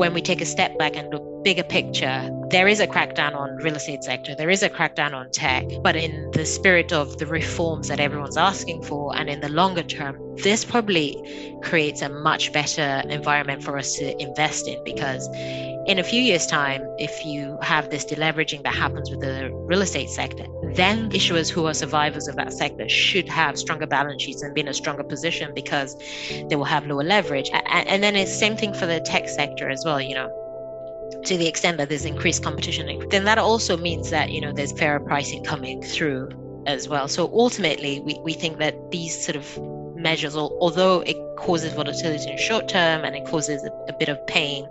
when we take a step back and look bigger picture, there is a crackdown on real estate sector, there is a crackdown on tech, but in the spirit of the reforms that everyone's asking for and in the longer term, this probably creates a much better environment for us to invest in because in a few years time if you have this deleveraging that happens with the real estate sector then issuers who are survivors of that sector should have stronger balance sheets and be in a stronger position because they will have lower leverage and, then it's same thing for the tech sector as well you know to the extent that there's increased competition, then that also means that you know there's fairer pricing coming through as well. So ultimately, we, we think that these sort of measures, although it causes volatility in short term and it causes a, a bit of pain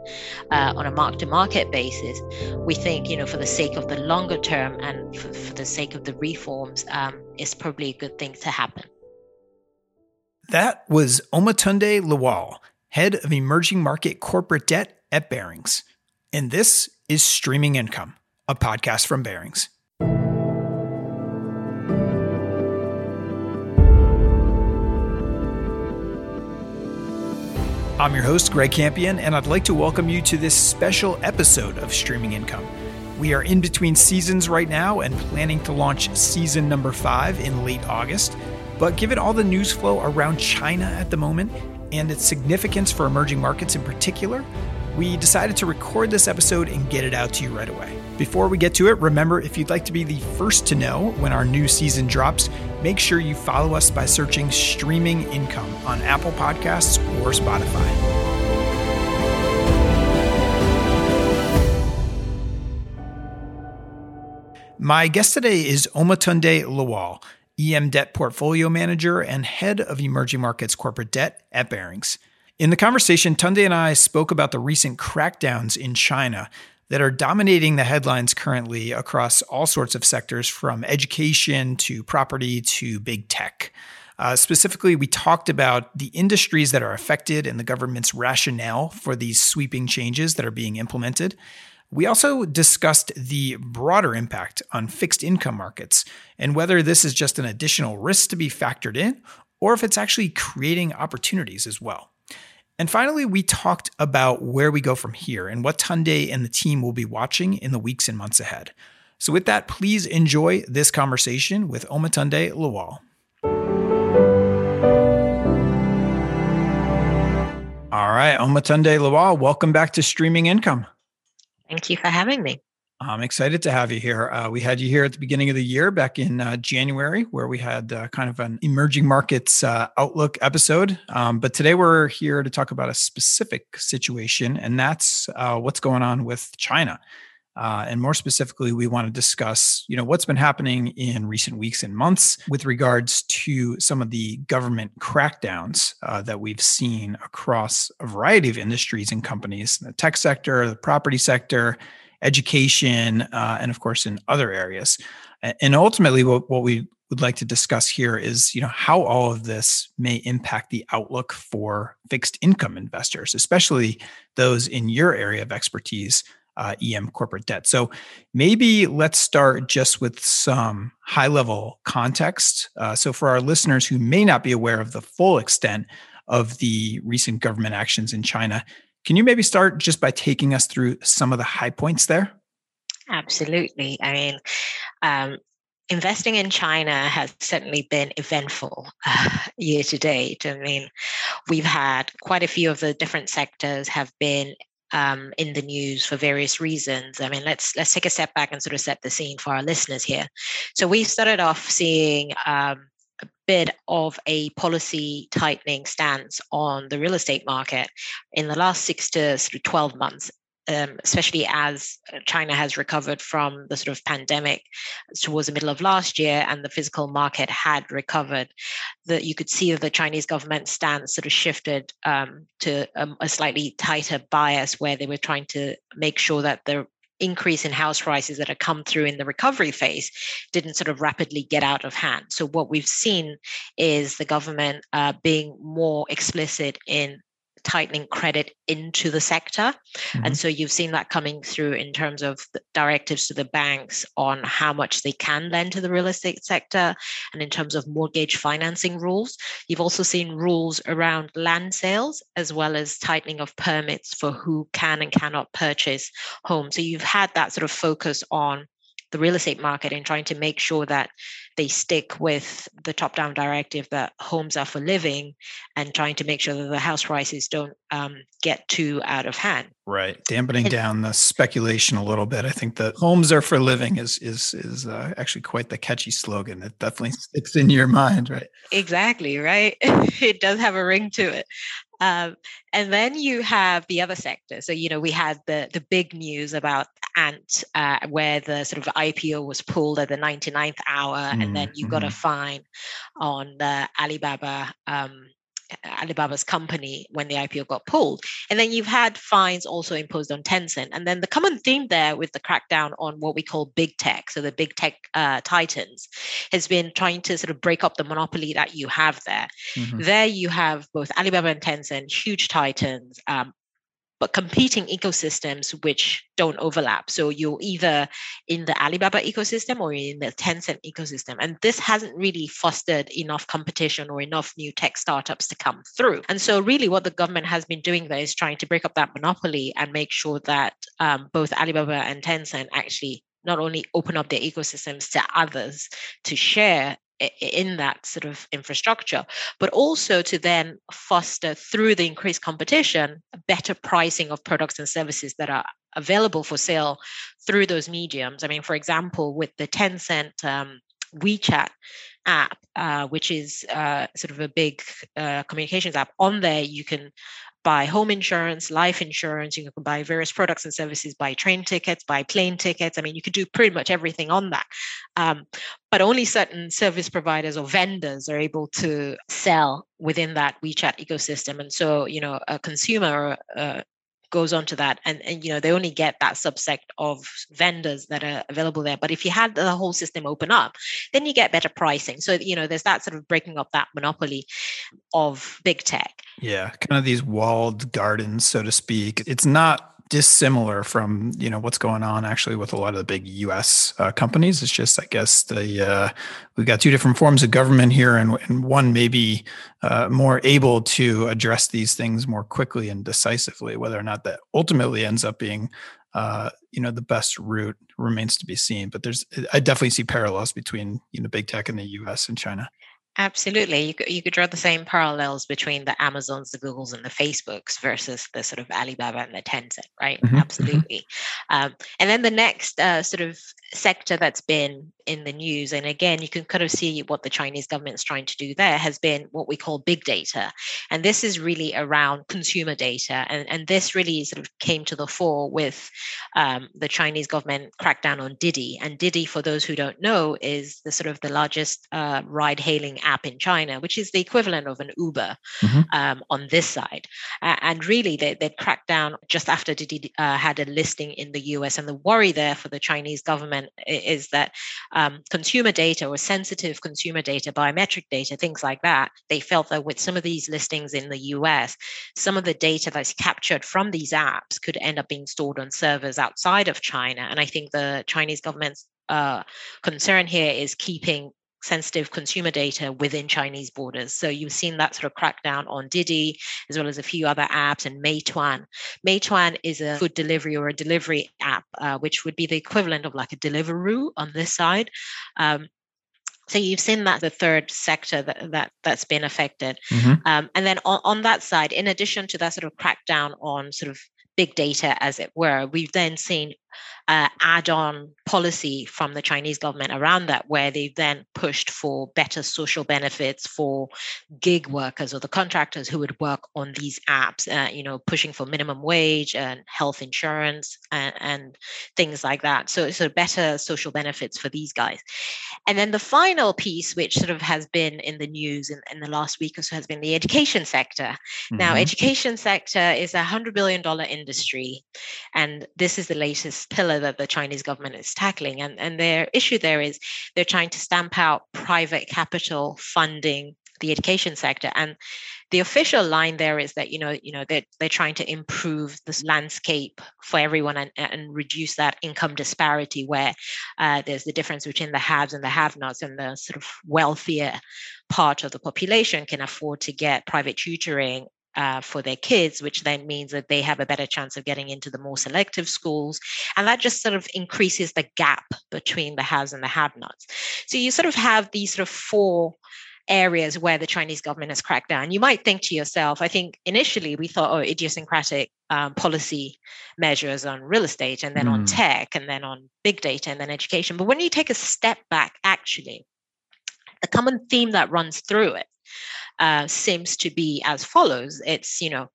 uh, on a mark-to-market basis, we think you know for the sake of the longer term and for, for the sake of the reforms, um, it's probably a good thing to happen. That was Omotunde Lawal, head of emerging market corporate debt at Barings, And this is Streaming Income, a podcast from Barings. I'm your host, Greg Campion, and I'd like to welcome you to this special episode of Streaming Income. We are in between seasons right now and planning to launch season number five in late August. But given all the news flow around China at the moment and its significance for emerging markets in particular, we decided to record this episode and get it out to you right away. Before we get to it, remember if you'd like to be the first to know when our new season drops, make sure you follow us by searching Streaming Income on Apple Podcasts or Spotify. My guest today is Omotunde Lawal, EM Debt Portfolio Manager and Head of Emerging Markets Corporate Debt at Barings. In the conversation, Tunde and I spoke about the recent crackdowns in China that are dominating the headlines currently across all sorts of sectors from education to property to big tech. Uh, specifically, we talked about the industries that are affected and the government's rationale for these sweeping changes that are being implemented. We also discussed the broader impact on fixed income markets and whether this is just an additional risk to be factored in or if it's actually creating opportunities as well. And finally, we talked about where we go from here and what Tunde and the team will be watching in the weeks and months ahead. So, with that, please enjoy this conversation with Omotunde Lawal. All right, Omotunde Lawal, welcome back to Streaming Income. Thank you for having me. I'm excited to have you here. Uh, we had you here at the beginning of the year back in uh, January, where we had uh, kind of an emerging markets uh, outlook episode. Um, but today we're here to talk about a specific situation, and that's uh, what's going on with China. Uh, and more specifically, we want to discuss, you know, what's been happening in recent weeks and months with regards to some of the government crackdowns that we've seen across a variety of industries and companies, in the tech sector, the property sector education, uh, and of course in other areas. And ultimately, what, what we would like to discuss here is you know how all of this may impact the outlook for fixed income investors especially those in your area of expertise uh, em corporate debt so maybe let's start just with some high level context uh, so for our listeners who may not be aware of the full extent of the recent government actions in china can you maybe start just by taking us through some of the high points there? Absolutely. I mean, um, investing in China has certainly been eventful uh, year to date. I mean, we've had quite a few of the different sectors have been um, in the news for various reasons. I mean, let's let's take a step back and sort of set the scene for our listeners here. So we started off seeing um, a bit of a policy tightening stance on the real estate market in the last six to sort of 12 months. Um, especially as China has recovered from the sort of pandemic towards the middle of last year, and the physical market had recovered, that you could see that the Chinese government stance sort of shifted um, to a, a slightly tighter bias, where they were trying to make sure that the increase in house prices that had come through in the recovery phase didn't sort of rapidly get out of hand. So what we've seen is the government uh, being more explicit in tightening credit into the sector. Mm-hmm. And so you've seen that coming through in terms of directives to the banks on how much they can lend to the real estate sector and in terms of mortgage financing rules. You've also seen rules around land sales as well as tightening of permits for who can and cannot purchase homes. So you've had that sort of focus on the real estate market and trying to make sure that they stick with the top down directive that homes are for living and trying to make sure that the house prices don't um, get too out of hand. Right. Dampening and, down the speculation a little bit i think that homes are for living is is is uh, actually quite the catchy slogan. It definitely sticks in your mind right? Exactly right? It does have a ring to it. Um, and then you have the other sector. So, you know, we had the, the big news about Ant, uh, where the sort of IPO was pulled at the 99th hour, mm-hmm. and then you got a mm-hmm. fine on the Alibaba um, Alibaba's company when the IPO got pulled. And then you've had fines also imposed on Tencent. And then the common theme there with the crackdown on what we call big tech, so the big tech uh, titans, has been trying to sort of break up the monopoly that you have there. Mm-hmm. There you have both Alibaba and Tencent, huge titans, um, but competing ecosystems which don't overlap. So you're either in the Alibaba ecosystem or in the Tencent ecosystem. And this hasn't really fostered enough competition or enough new tech startups to come through. And so, really, what the government has been doing there is trying to break up that monopoly and make sure that um, both Alibaba and Tencent actually not only open up their ecosystems to others to share in that sort of infrastructure, but also to then foster through the increased competition, better pricing of products and services that are available for sale through those mediums. I mean, for example, with the Tencent um, WeChat app, uh, which is uh, sort of a big uh, communications app, on there you can buy home insurance, life insurance, you can buy various products and services, buy train tickets, buy plane tickets. I mean, you could do pretty much everything on that. Um, but only certain service providers or vendors are able to sell within that WeChat ecosystem. And so, you know, a consumer uh, goes on to that and, and you know they only get that subset of vendors that are available there. But if you had the whole system open up then you get better pricing. So you know there's that sort of breaking up that monopoly of big tech. Yeah kind of these walled gardens so to speak. It's not dissimilar from you know what's going on actually with a lot of the big U.S. Uh, companies. It's just I guess the uh, we've got two different forms of government here, and, and one may be uh, more able to address these things more quickly and decisively. Whether or not that ultimately ends up being uh, you know the best route remains to be seen. But there's I definitely see parallels between you know big tech in the U.S. and China. Absolutely. You could, you could draw the same parallels between the Amazons, the Googles, and the Facebooks versus the sort of Alibaba and the Tencent, right? Mm-hmm. mm-hmm. Absolutely. Um, and then the next uh, sort of sector that's been in the news, and again, you can kind of see what the Chinese government's trying to do there, has been what we call big data. And this is really around consumer data. And, and this really sort of came to the fore with um, the Chinese government crackdown on Didi. And Didi, for those who don't know, is the sort of the largest uh, ride hailing app in China, which is the equivalent of an Uber mm-hmm. um, on this side. Uh, and really, they, they cracked down just after Didi uh, had a listing in the US. And the worry there for the Chinese government is that um, consumer data or sensitive consumer data, biometric data, things like that, they felt that with some of these listings in the US, some of the data that's captured from these apps could end up being stored on servers outside of China. And I think the Chinese government's uh, concern here is keeping sensitive consumer data within Chinese borders. So you've seen that sort of crackdown on Didi, as well as a few other apps, and Meituan. Meituan is a food delivery or a delivery app, uh, which would be the equivalent of like a Deliveroo on this side. Um, so you've seen that the third sector that, that that's been affected, mm-hmm. um, and then on, on that side, in addition to that sort of crackdown on sort of big data, as it were, we've then seen uh, add-on policy from the Chinese government around that, where they've then pushed for better social benefits for gig workers or the contractors who would work on these apps. Uh, you know, pushing for minimum wage and health insurance and, and things like that. So, so better social benefits for these guys. And then the final piece, which sort of has been in the news in, in the last week or so, has been the education sector. Mm-hmm. Now, education sector is a hundred billion dollar industry, and this is the latest pillar that the Chinese government is tackling. And, and their issue there is they're trying to stamp out private capital funding the education sector and the official line there is that you know you know they're, they're trying to improve this landscape for everyone and, and reduce that income disparity where uh, there's the difference between the haves and the have-nots and the sort of wealthier part of the population can afford to get private tutoring uh, for their kids, which then means that they have a better chance of getting into the more selective schools. And that just sort of increases the gap between the haves and the have nots. So you sort of have these sort of four areas where the Chinese government has cracked down. You might think to yourself, I think initially we thought, oh, idiosyncratic um, policy measures on real estate and then mm. on tech and then on big data and then education. But when you take a step back, actually, the common theme that runs through it uh, seems to be as follows it's you know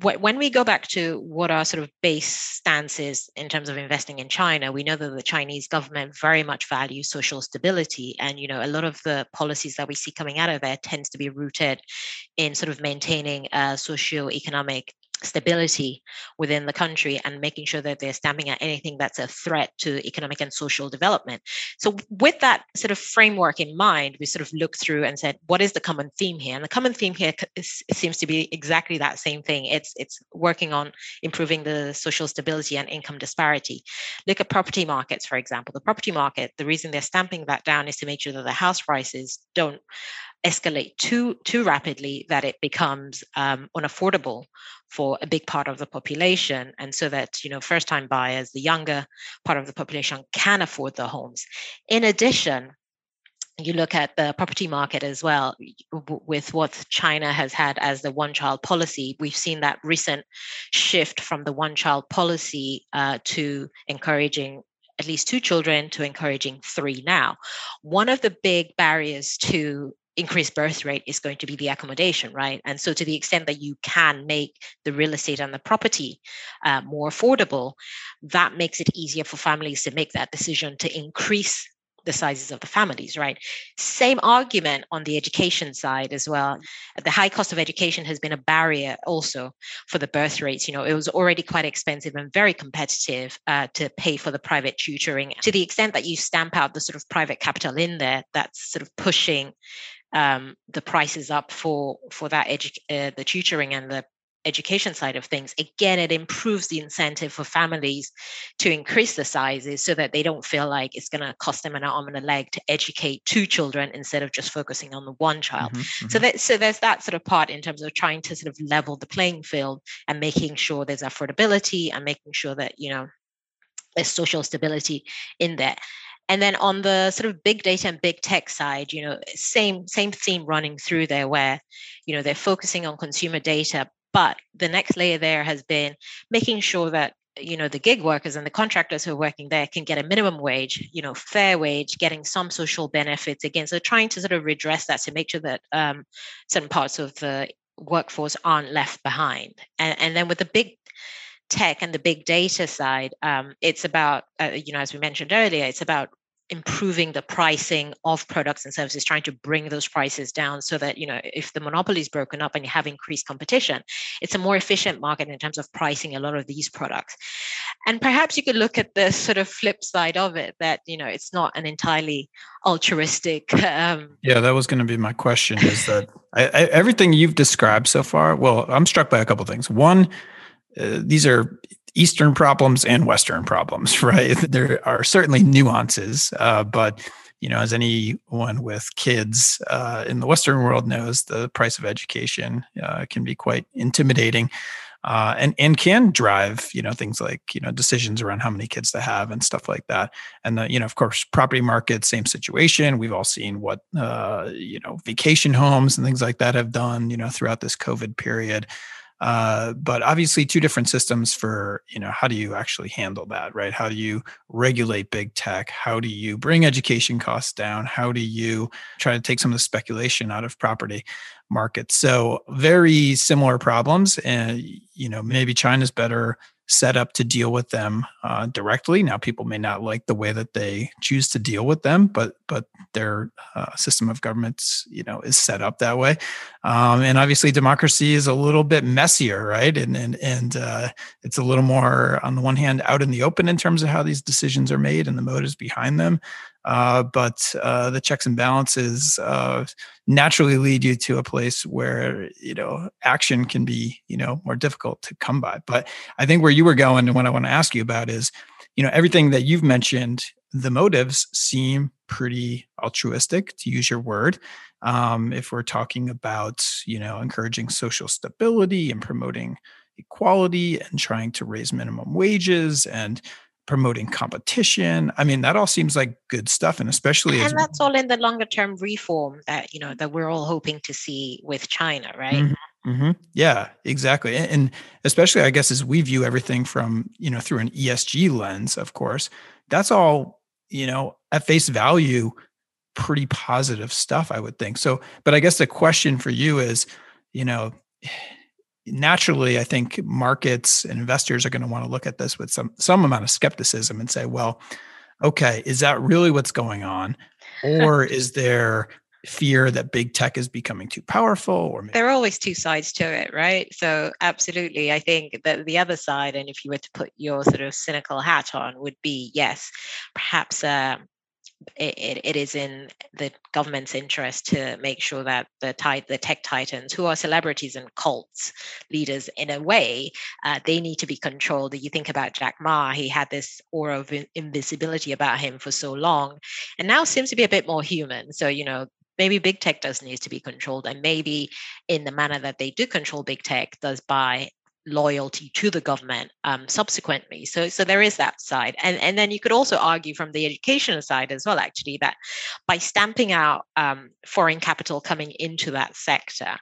when we go back to what our sort of base stance is in terms of investing in China, we know that the Chinese government very much values social stability. And, you know, a lot of the policies that we see coming out of there tends to be rooted in sort of maintaining a socio-economic stability within the country and making sure that they're stamping out anything that's a threat to economic and social development. So, with that sort of framework in mind, we sort of looked through and said, what is the common theme here? And the common theme here is, seems to be exactly that same thing. It's it's working on improving the social stability and income disparity. Look at property markets, for example. The property market, the reason they're stamping that down is to make sure that the house prices don't escalate too too rapidly that it becomes um, unaffordable for a big part of the population. And so that you know first time buyers the younger part of the population can afford the homes. In addition you look at the property market as well with what china has had as the one child policy. We've seen that recent shift from the one child policy uh, to encouraging at least two children to encouraging three now. One of the big barriers to increased birth rate is going to be the accommodation, right? And so, to the extent that you can make the real estate and the property uh, more affordable, that makes it easier for families to make that decision to increase the sizes of the families, right? Same argument on the education side as well. The high cost of education has been a barrier also for the birth rates. You know, it was already quite expensive and very competitive uh, to pay for the private tutoring. To the extent that you stamp out the sort of private capital in there, that's sort of pushing um, the prices up for for that edu- uh, the tutoring and the education side of things. Again it improves the incentive for families to increase the sizes so that they don't feel like it's going to cost them an arm and a leg to educate two children instead of just focusing on the one child. Mm-hmm, mm-hmm. so that so there's that sort of part in terms of trying to sort of level the playing field and making sure there's affordability and making sure that you know there's social stability in there and then on the sort of big data and big tech side you know same same theme running through there where you know they're focusing on consumer data but the next layer there has been making sure that you know the gig workers and the contractors who are working there can get a minimum wage you know fair wage getting some social benefits again. So trying to sort of redress that to make sure that um, certain parts of the workforce aren't left behind. And, and then with the big tech and the big data side, um, it's about, uh, you know, as we mentioned earlier, it's about improving the pricing of products and services trying to bring those prices down so that you know if the monopoly is broken up and you have increased competition it's a more efficient market in terms of pricing a lot of these products. And perhaps you could look at the sort of flip side of it that you know it's not an entirely altruistic um, yeah that was going to be my question is that I, I, everything you've described so far well i'm struck by a couple things. One uh, these are Eastern problems and Western problems, right? There are certainly nuances, uh, but you know, as anyone with kids uh, in the Western world knows, the price of education uh, can be quite intimidating, uh, and and can drive you know things like you know decisions around how many kids to have and stuff like that. And the you know, of course, property market, same situation. We've all seen what uh, you know vacation homes and things like that have done you know throughout this COVID period. Uh, but obviously two different systems for you know how do you actually handle that right? How do you regulate big tech? How do you bring education costs down? How do you try to take some of the speculation out of property markets? So very similar problems and you know maybe china's better set up to deal with them uh, directly. Now, people may not like the way that they choose to deal with them, but but their uh, system of governments, you know, is set up that way. Um, and obviously, democracy is a little bit messier, right? And and and uh, it's a little more, on the one hand, out in the open in terms of how these decisions are made and the motives behind them. Uh, but uh, the checks and balances uh, naturally lead you to a place where you know action can be you know more difficult to come by. But I think where you were going and what I want to ask you about is, you know, everything that you've mentioned, the motives seem pretty altruistic, to use your word. Um, if we're talking about you know encouraging social stability and promoting equality and trying to raise minimum wages and promoting competition. I mean, that all seems like good stuff, and especially and that's all in the longer term reform that you know that we're all hoping to see with China, right? Mm-hmm, mm-hmm. Yeah, exactly, and, and especially I guess as we view everything from you know through an ESG lens, of course, that's all you know at face value pretty positive stuff, I would think. So, but I guess the question for you is, you know naturally i think markets and investors are going to want to look at this with some some amount of skepticism and say well okay is that really what's going on? Or is there fear that big tech is becoming too powerful or maybe- there are always two sides to it right? So absolutely i think that the other side and if you were to put your sort of cynical hat on would be yes perhaps uh, it, it is in the government's interest to make sure that the the tech titans, who are celebrities and cults leaders in a way, uh, they need to be controlled. You think about Jack Ma; he had this aura of invisibility about him for so long, and now seems to be a bit more human. So you know, maybe big tech does need to be controlled and maybe in the manner that they do control big tech does by loyalty to the government um, subsequently. So, so there is that side, and and then you could also argue from the educational side as well, actually, that by stamping out um, foreign capital coming into that sector,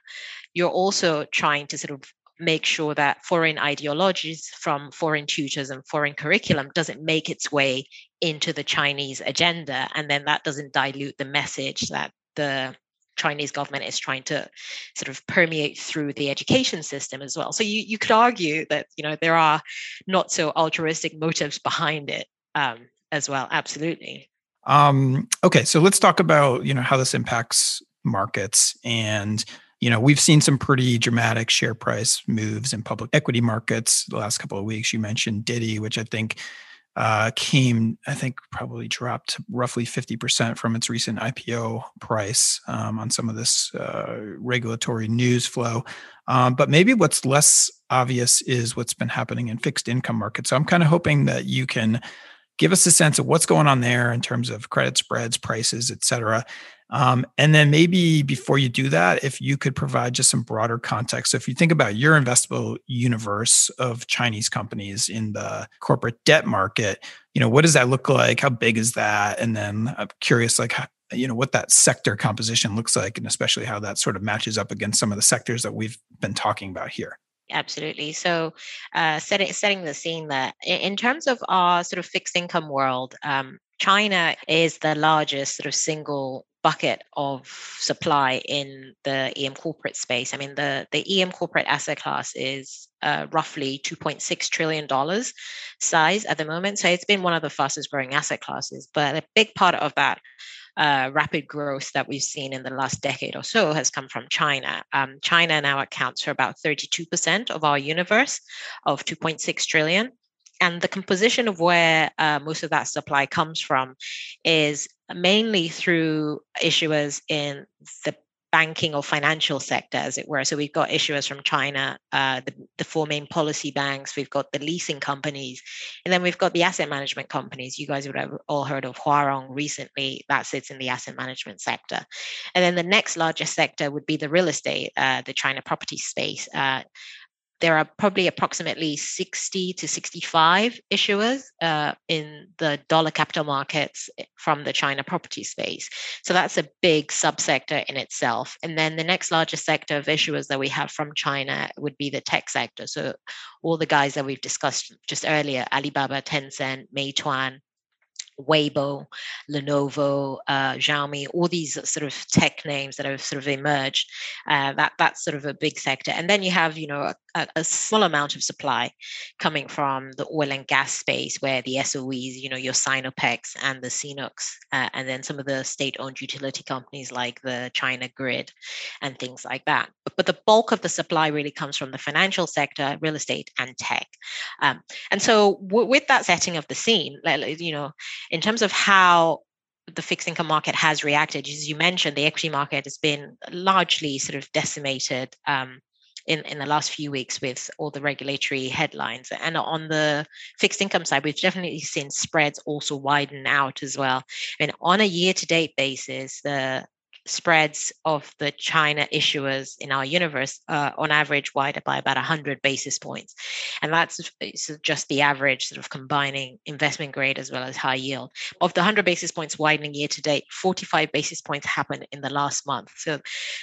you're also trying to sort of make sure that foreign ideologies from foreign tutors and foreign curriculum doesn't make its way into the Chinese agenda, and then that doesn't dilute the message that the Chinese government is trying to sort of permeate through the education system as well. So you, you could argue that you know there are not so altruistic motives behind it um, as well. Absolutely. Um, okay, so let's talk about you know how this impacts markets and you know we've seen some pretty dramatic share price moves in public equity markets the last couple of weeks you mentioned Didi which i think uh, came, I think, probably dropped roughly 50% from its recent IPO price um, on some of this uh, regulatory news flow. Um, but maybe what's less obvious is what's been happening in fixed income markets. So I'm kind of hoping that you can give us a sense of what's going on there in terms of credit spreads, prices, et cetera. Um, and then maybe before you do that, if you could provide just some broader context. So if you think about your investable universe of Chinese companies in the corporate debt market, you know, what does that look like? How big is that? And then I'm curious, like, you know, what that sector composition looks like, and especially how that sort of matches up against some of the sectors that we've been talking about here absolutely. So, uh, setting setting the scene there in terms of our sort of fixed income world, um, China is the largest sort of single bucket of supply in the EM corporate space. I mean, the, the EM corporate asset class is uh, roughly $2.6 trillion size at the moment. So it's been one of the fastest growing asset classes. But a big part of that uh, rapid growth that we've seen in the last decade or so has come from China. Um, China now accounts for about 32% of our universe of 2.6 trillion and the composition of where uh, most of that supply comes from is mainly through issuers in the banking or financial sector, as it were. So we've got issuers from China, uh, the, the, four main policy banks, we've got the leasing companies, and then we've got the asset management companies. You guys would have all heard of Huarong recently, that sits in the asset management sector. And then the next largest sector would be the real estate, uh, the China property space. Uh, there are probably approximately 60 to 65 issuers uh, in the dollar capital markets eh, from the China property space. So that's a big subsector in itself. And then the next largest sector of issuers that we have from China would be the tech sector. So all the guys that we've discussed just earlier Alibaba, Tencent, Meituan, Weibo, Lenovo, uh, Xiaomi, all these sort of tech names that have sort of emerged. Uh, that that's sort of a big sector, and then you have you know a, a, small amount of supply coming from the oil and gas space, where the SOEs, you know, your Sinopecs and the CNOOCs, uh, and then some of the state-owned utility companies like the China Grid, and things like that. But, but the bulk of the supply really comes from the financial sector, real estate, and tech. Um, and so w- with that setting of the scene, you know in terms of how the fixed income market has reacted. As you mentioned, the equity market has been largely sort of decimated um, in, in the last few weeks with all the regulatory headlines. And on the fixed income side, we've definitely seen spreads also widen out as well. And on a year to date basis, the spreads of the China issuers in our universe uh, on average wider by about 100 basis points. And that's just the average sort of combining investment grade as well as high yield. Of the 100 basis points widening year to date, 45 basis points happened in the last month. So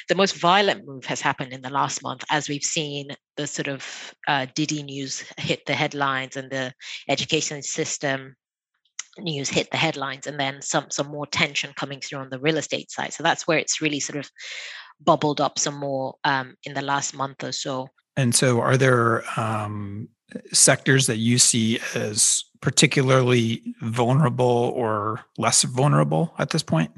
the most violent move has happened in the last month as we've seen the sort of uh, news hit the headlines and the education system news hit the headlines and then some some more tension coming through on the real estate side so that's where it's really sort of bubbled up some more um, in the last month or so and so are there um, sectors that you see as particularly vulnerable or less vulnerable at this point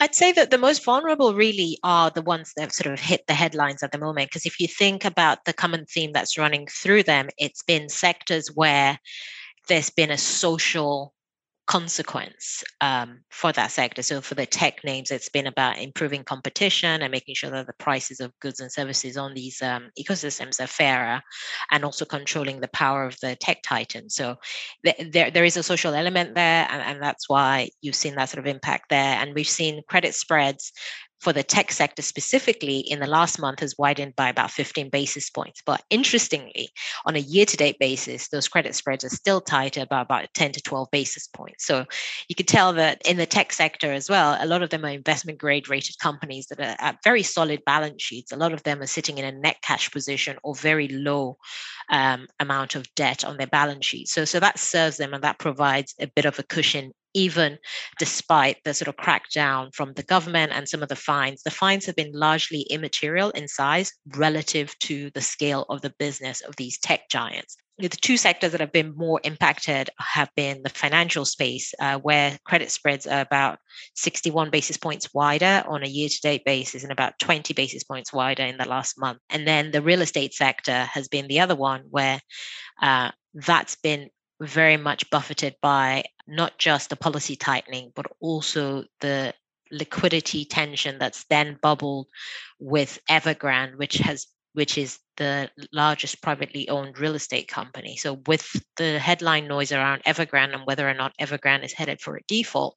I'd say that the most vulnerable really are the ones that have sort of hit the headlines at the moment. Because if you think about the common theme that's running through them, it's been sectors where there's been a social consequence um, for that sector. So for the tech names, it's been about improving competition and making sure that the prices of goods and services on these um, ecosystems are fairer, and also controlling the power of the tech titans. So th- there there is a social element there, and, and that's why you've seen that sort of impact there. And we've seen credit spreads for the tech sector specifically in the last month has widened by about 15 basis points. But interestingly, on a year to date basis, those credit spreads are still tighter by about 10 to 12 basis points. So you could tell that in the tech sector as well, a lot of them are investment grade rated companies that are at very solid balance sheets. A lot of them are sitting in a net cash position or very low um, amount of debt on their balance sheet. So, so that serves them and that provides a bit of a cushion even despite the sort of crackdown from the government and some of the fines. The fines have been largely immaterial in size relative to the scale of the business of these tech giants. The two sectors that have been more impacted have been the financial space, uh, where credit spreads are about 61 basis points wider on a year to date basis and about 20 basis points wider in the last month. And then the real estate sector has been the other one where uh, that's been very much buffeted by not just the policy tightening, but also the liquidity tension that's then bubbled with Evergrande, which has which is the largest privately owned real estate company. So, with the headline noise around Evergrande and whether or not Evergrande is headed for a default,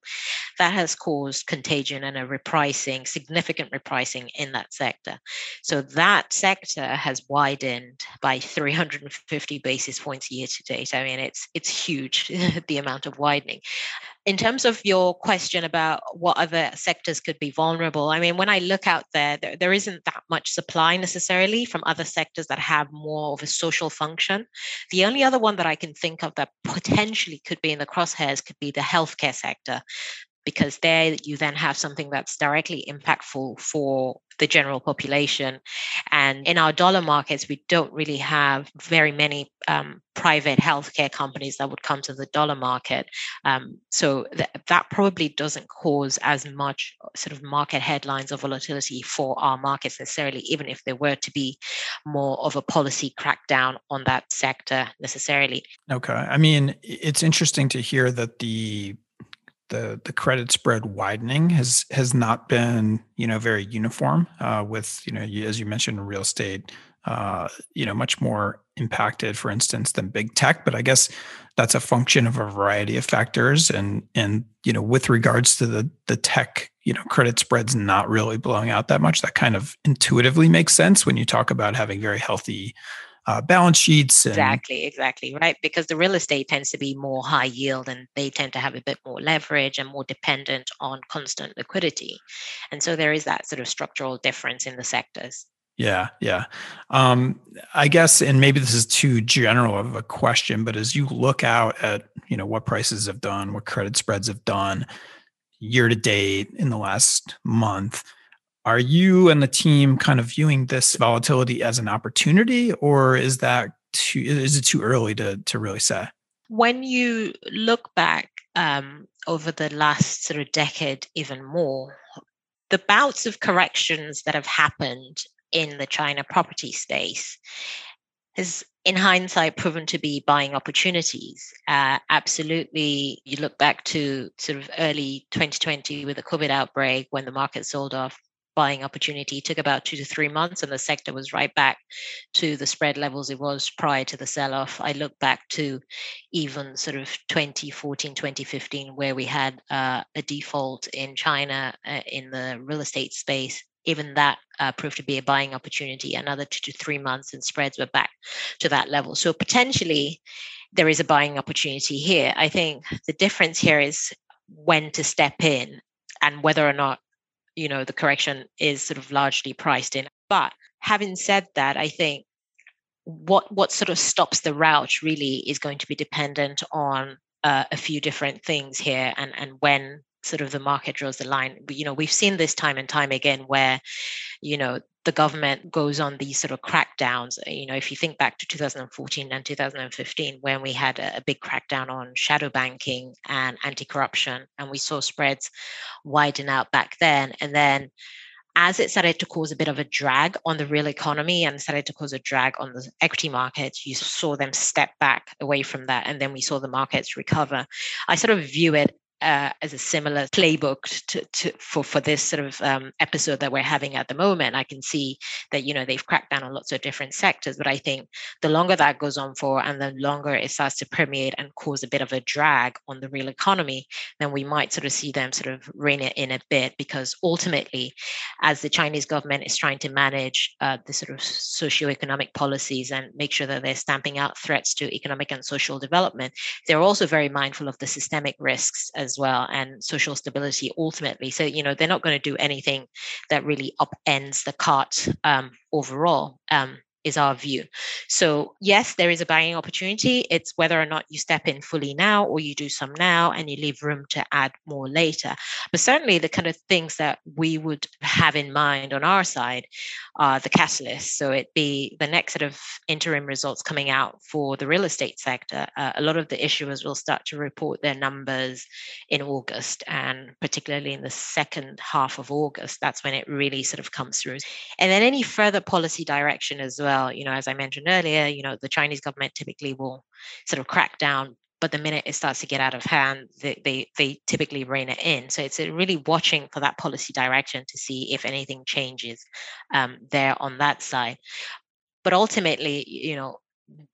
that has caused contagion and a repricing, significant repricing in that sector. So, that sector has widened by 350 basis points year to date. I mean, it's it's huge the amount of widening in terms of your question about what other sectors could be vulnerable, I mean, when I look out there, there, there isn't that much supply necessarily from other sectors that have more of a social function. The only other one that I can think of that potentially could be in the crosshairs could be the healthcare sector because there you then have something that's directly impactful for the general population. And in our dollar markets, we don't really have very many um, private healthcare companies that would come to the dollar market. Um, so th- that probably doesn't cause as much sort of market headlines or volatility for our markets necessarily, even if there were to be more of a policy crackdown on that sector necessarily. Okay. I mean, it's interesting to hear that the the the credit spread widening has has not been you know very uniform uh, with you know as you mentioned real estate uh, you know much more impacted for instance than big tech. But i guess that's a function of a variety of factors. And and you know with regards to the the tech you know credit spreads not really blowing out that much that kind of intuitively makes sense when you talk about having very healthy uh, balance sheets. And- exactly, exactly, right? Because the real estate tends to be more high yield and they tend to have a bit more leverage and more dependent on constant liquidity. And so there is that sort of structural difference in the sectors. Yeah, yeah. Um, I guess, and maybe this is too general of a question, but as you look out at you know what prices have done, what credit spreads have done year to date in the last month, are you and the team kind of viewing this volatility as an opportunity, or is that too is it too early to to really say? When you look back um, over the last sort of decade, even more, the bouts of corrections that have happened in the China property space has in hindsight proven to be buying opportunities. Uh, absolutely. You look back to sort of early 2020 with the COVID outbreak when the market sold off buying opportunity. Took about two to three months and the sector was right back to the spread levels it was prior to the sell-off. I look back to even sort of 2014 2015 where we had uh, a default in china uh, in the real estate space. Even that uh, proved to be a buying opportunity. Another two to three months and spreads were back to that level. So potentially there is a buying opportunity here. I think the difference here is when to step in and whether or not you know the correction is sort of largely priced in. But having said that i think what what sort of stops the rout really is going to be dependent on uh, a few different things here and and when sort of the market draws the line you know we've seen this time and time again where you know the government goes on these sort of crackdowns. Uh, you know, if you think back to 2014 and 2015, when we had a, big crackdown on shadow banking and anti-corruption, and we saw spreads widen out back then, and then as it started to cause a bit of a drag on the real economy and started to cause a drag on the equity markets, you saw them step back away from that. And then we saw the markets recover. I sort of view it uh, as a similar playbook to, to, for for this sort of um, episode that we're having at the moment. I can see that you know they've cracked down on lots of different sectors, but I think the longer that goes on for, and the longer it starts to permeate and cause a bit of a drag on the real economy, then we might sort of see them sort of rein it in a bit because ultimately, as the Chinese government is trying to manage uh, the sort of socio-economic policies and make sure that they're stamping out threats to economic and social development, they're also very mindful of the systemic risks as as well and social stability ultimately. So, you know, they're not going to do anything that really upends the cart um, overall. Um, is our view. So, yes, there is a buying opportunity. It's whether or not you step in fully now or you do some now and you leave room to add more later. But certainly, the kind of things that we would have in mind on our side are the catalyst. So, it be the next set of interim results coming out for the real estate sector. Uh, a lot of the issuers will start to report their numbers in August and particularly in the second half of August. That's when it really sort of comes through. And then any further policy direction as well well, you know, as I mentioned earlier, you know, the Chinese government typically will sort of crack down, but the minute it starts to get out of hand, they they, they typically rein it in. So it's really watching for that policy direction to see if anything changes um, there on that side. But ultimately, you know,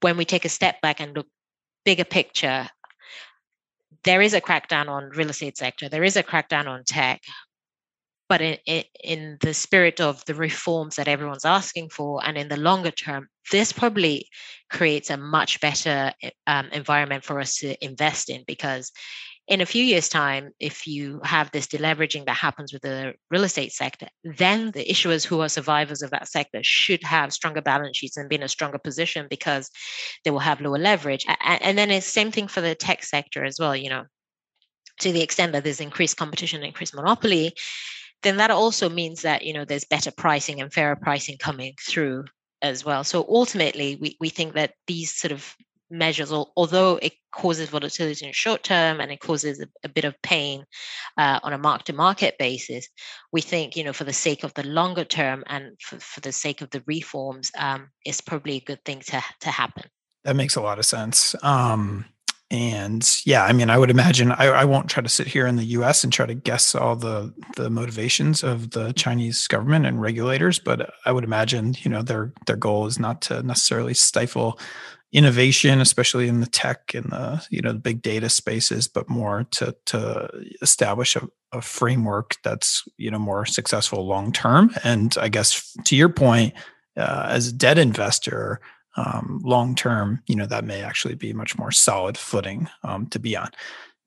when we take a step back and look bigger picture, there is a crackdown on real estate sector. There is a crackdown on tech, but in, in the spirit of the reforms that everyone's asking for and in the longer term this probably creates a much better eh, um, environment for us to invest in because in a few years time if you have this deleveraging that happens with the real estate sector then the issuers who are survivors of that sector should have stronger balance sheets and be in a stronger position because they will have lower leverage. And, and then it's same thing for the tech sector as well you know. To the extent that there's increased competition increased monopoly then that also means that you know there's better pricing and fairer pricing coming through as well. So ultimately, we, we think that these sort of measures, although it causes volatility in the short term and it causes a, a bit of pain uh, on a mark to market basis, we think, you know, for the sake of the longer term and for, for the sake of the reforms, um, it's probably a good thing to, to happen. That makes a lot of sense. Um, and yeah, I mean, I would imagine I, I, won't try to sit here in the U.S. and try to guess all the the motivations of the Chinese government and regulators, but I would imagine you know their their goal is not to necessarily stifle innovation, especially in the tech and the you know the big data spaces, but more to to establish a, a framework that's you know more successful long term. And I guess to your point, uh, as a debt investor, um, long term, you know, that may actually be much more solid footing um, to be on.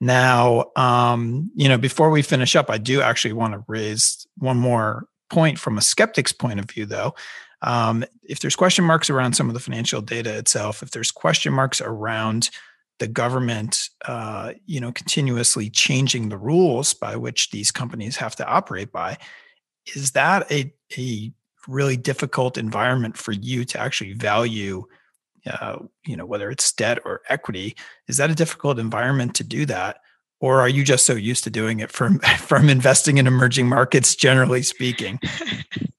Now, um, you know, before we finish up, I do actually want to raise one more point from a skeptic's point of view, though. Um, if there's question marks around some of the financial data itself, if there's question marks around the government, uh, you know, continuously changing the rules by which these companies have to operate by, is that a, a really difficult environment for you to actually value uh, you know whether it's debt or equity is that a difficult environment to do that? Or are you just so used to doing it from from investing in emerging markets generally speaking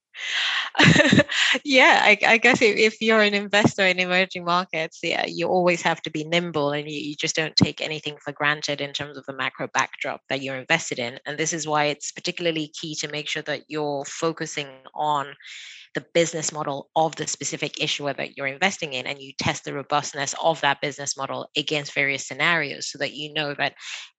yeah, I, I guess if, if, you're an investor in emerging markets, yeah, you always have to be nimble and you, you just don't take anything for granted in terms of the macro backdrop that you're invested in. And this is why it's particularly key to make sure that you're focusing on the business model of the specific issuer that you're investing in and you test the robustness of that business model against various scenarios so that you know that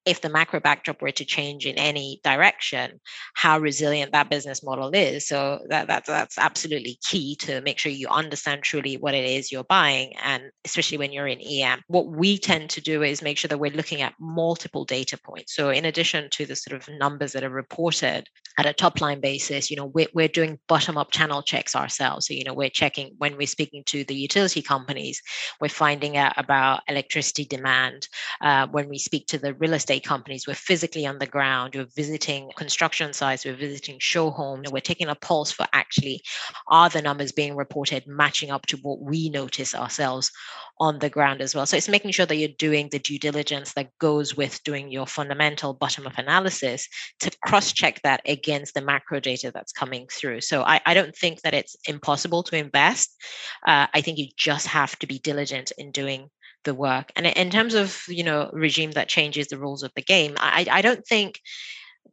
if the macro backdrop were to change in any direction, how resilient that business model is. So that, that that's absolutely key to make sure you understand truly what it is you're buying, and especially when you're in EM. What we tend to do is make sure that we're looking at multiple data points. So in addition to the sort of numbers that are reported at a top line basis, you know, we're, we're doing bottom up channel checks ourselves. So you know, we're checking when we're speaking to the utility companies, we're finding out about electricity demand. Uh, when we speak to the real estate estate companies. We're physically on the ground. We're visiting construction sites. We're visiting show homes. And we're taking a pulse for actually are the numbers being reported matching up to what we notice ourselves on the ground as well. So it's making sure that you're doing the due diligence that goes with doing your fundamental bottom up analysis to cross check that against the macro data that's coming through. So I, I don't think that it's impossible to invest. Uh, I think you just have to be diligent in doing the work. And in terms of you know regime that changes the rules of the game, I, I don't think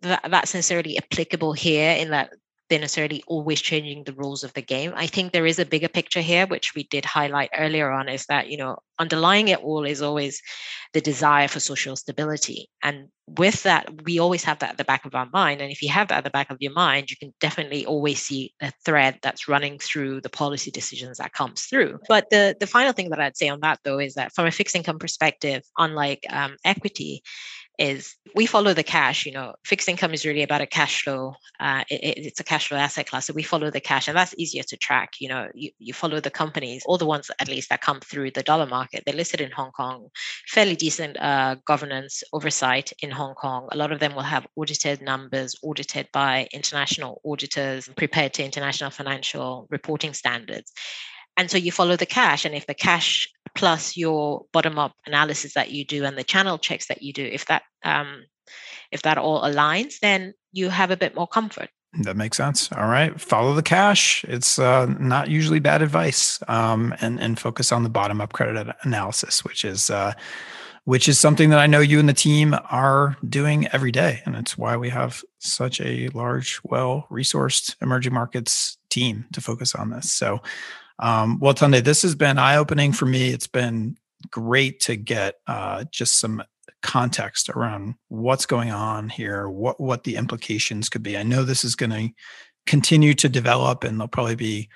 that that's necessarily applicable here in that they're necessarily always changing the rules of the game. I think there is a bigger picture here, which we did highlight earlier on, is that, you know, underlying it all is always the desire for social stability. And with that, we always have that at the back of our mind. And if you have that at the back of your mind, you can definitely always see a thread that's running through the policy decisions that comes through. But the, the final thing that I'd say on that, though, is that from a fixed income perspective, unlike um, equity, is we follow the cash. You know, fixed income is really about a cash flow. Uh, it, it's a cash flow asset class, so we follow the cash, and that's easier to track. You know, you, you follow the companies, all the ones at least that come through the dollar market. They're listed in Hong Kong, fairly decent uh, governance oversight in Hong Kong. A lot of them will have audited numbers, audited by international auditors, prepared to international financial reporting standards. And so you follow the cash. And if the cash plus your bottom up analysis that you do and the channel checks that you do, if that um, if that all aligns, then you have a bit more comfort. That makes sense. All right, follow the cash. It's uh, not usually bad advice, um, and and focus on the bottom up credit analysis, which is uh, which is something that I know you and the team are doing every day, and it's why we have such a large, well resourced emerging markets team to focus on this. So, um, well, Tunde, this has been eye opening for me. It's been great to get uh, just some context around what's going on here, what what the implications could be. I know this is going to continue to develop, and there'll probably be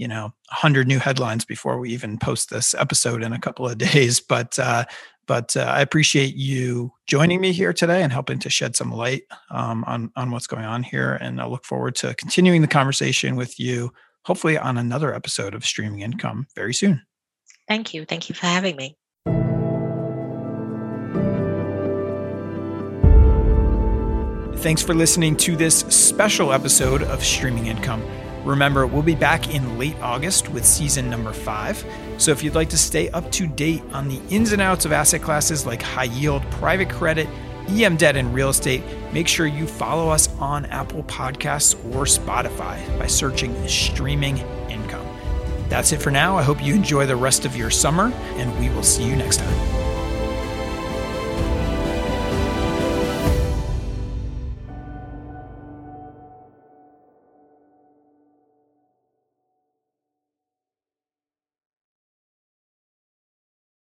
you know 100 new headlines before we even post this episode in a couple of days but uh, but uh, i appreciate you joining me here today and helping to shed some light um, on on what's going on here and i look forward to continuing the conversation with you hopefully on another episode of Streaming Income very soon. Thank you. Thank you for having me. Thanks for listening to this special episode of Streaming Income. Remember, we'll be back in late August with season number five. So if you'd like to stay up to date on the ins and outs of asset classes like high yield, private credit, EM Debt and Real Estate, make sure you follow us on Apple Podcasts or Spotify by searching Streaming Income. That's it for now. I hope you enjoy the rest of your summer, and we will see you next time.